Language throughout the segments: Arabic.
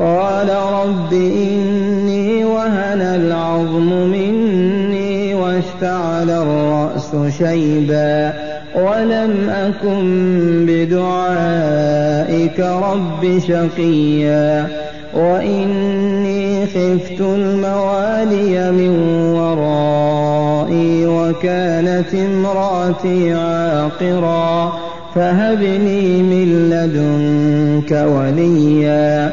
قال رب إني وهن العظم مني واشتعل الرأس شيبا ولم أكن بدعائك رب شقيا وإني خفت الموالي من ورائي وكانت امرأتي عاقرا فهب لي من لدنك وليا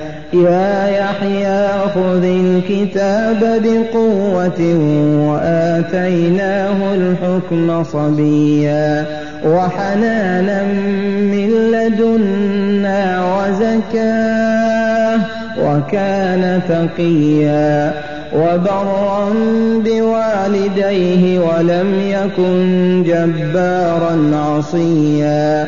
يا يحيى خذ الكتاب بقوة وآتيناه الحكم صبيا وحنانا من لدنا وزكاة وكان تقيا وبرا بوالديه ولم يكن جبارا عصيا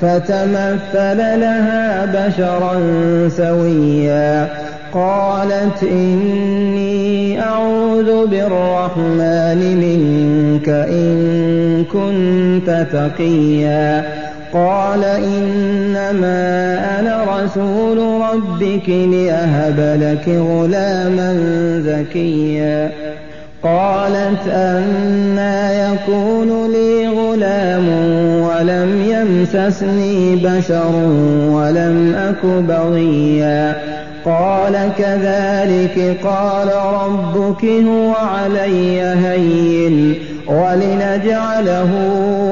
فتمثل لها بشرا سويا. قالت إني أعوذ بالرحمن منك إن كنت تقيا. قال إنما أنا رسول ربك لأهب لك غلاما زكيا. قالت أنا يكون لي غلام ولم يمسسني بشر ولم أك بغيا قال كذلك قال ربك هو علي هين ولنجعله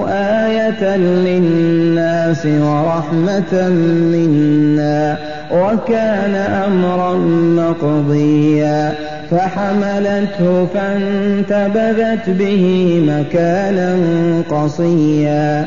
آية للناس ورحمة منا وكان أمرا مقضيا فحملته فانتبذت به مكانا قصيا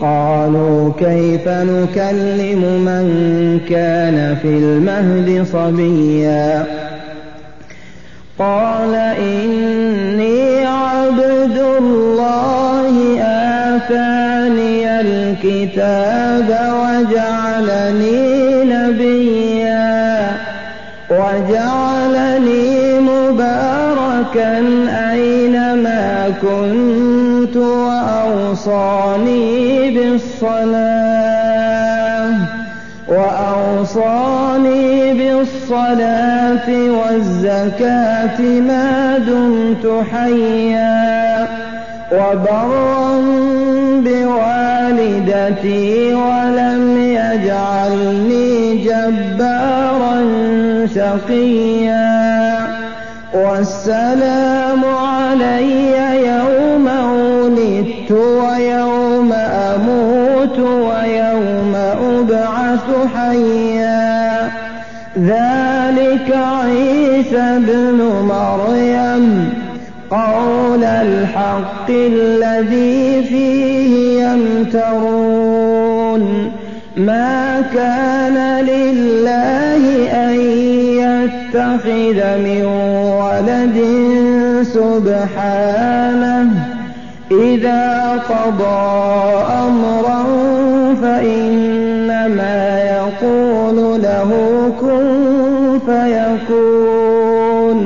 قالوا كيف نكلم من كان في المهد صبيا؟ قال إني عبد الله آتاني الكتاب وجعلني نبيا. وجعلني مباركا أينما كنت وأوصاني بالصلاة وأوصاني بالصلاة والزكاة ما دمت حيا وبرا بوالدتي ولم يجعلني جبارا شقيا والسلام علي أبعث حيا. ذلك عيسى ابن مريم قول الحق الذي فيه يمترون. ما كان لله أن يتخذ من ولد سبحانه. إذا قضى أمرا فإنما يقول له كن فيكون.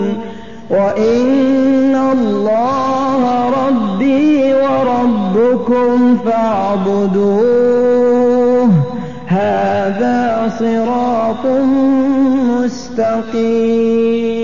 وإن الله ربي وربكم فاعبدوه. هذا صراط مستقيم.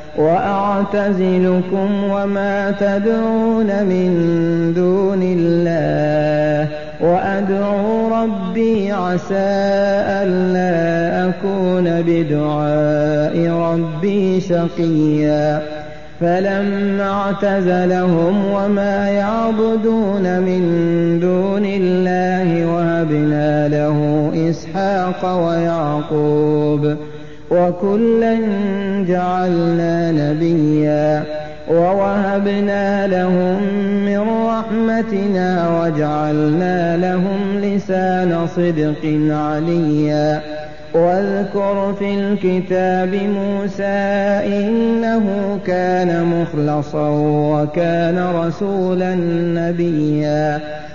وأعتزلكم وما تدعون من دون الله وأدعو ربي عسى ألا أكون بدعاء ربي شقيا فلما اعتزلهم وما يعبدون من دون الله وهبنا له إسحاق ويعقوب وكلا جعلنا نبيا ووهبنا لهم من رحمتنا وجعلنا لهم لسان صدق عليا. واذكر في الكتاب موسى إنه كان مخلصا وكان رسولا نبيا.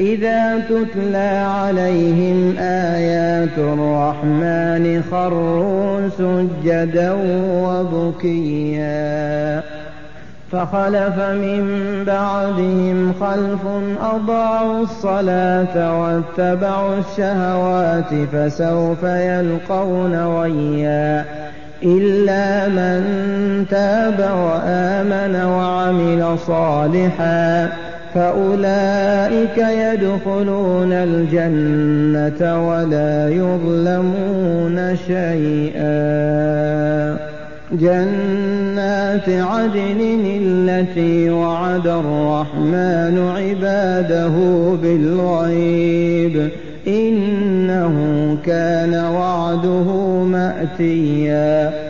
إذا تتلى عليهم آيات الرحمن خروا سجدا وبكيا. فخلف من بعدهم خلف أضاعوا الصلاة واتبعوا الشهوات فسوف يلقون غيا. إلا من تاب وآمن وعمل صالحا. فأولئك يدخلون الجنة ولا يظلمون شيئا. جنات عدن التي وعد الرحمن عباده بالغيب. إنه كان وعده مأتيا.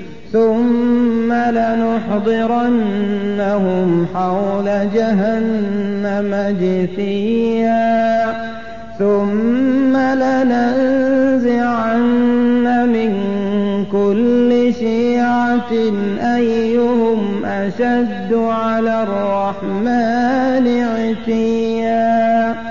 ثم لنحضرنهم حول جهنم جثيا ثم لننزعن من كل شيعة أيهم أشد على الرحمن عتيا.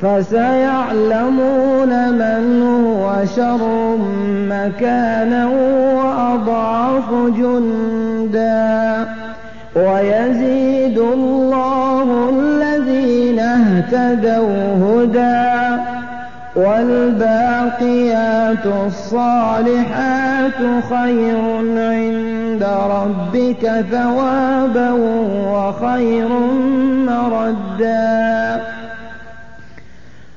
فسيعلمون من هو شر مكانا وأضعف جندا. ويزيد الله الذين اهتدوا هدى. والباقيات الصالحات خير عند ربك ثوابا وخير مردا.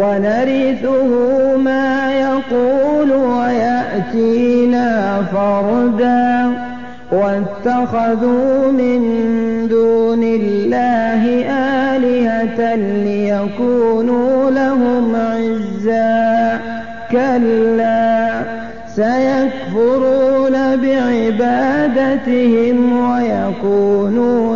ونرثه ما يقول ويأتينا فردا. واتخذوا من دون الله آلهة ليكونوا لهم عزا. كلا سيكفرون بعبادتهم ويكونون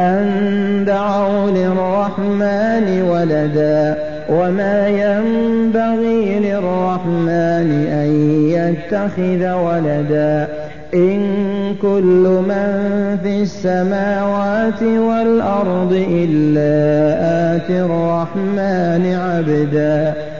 أن دعوا للرحمن ولدا وما ينبغي للرحمن أن يتخذ ولدا إن كل من في السماوات والأرض إلا آتي الرحمن عبدا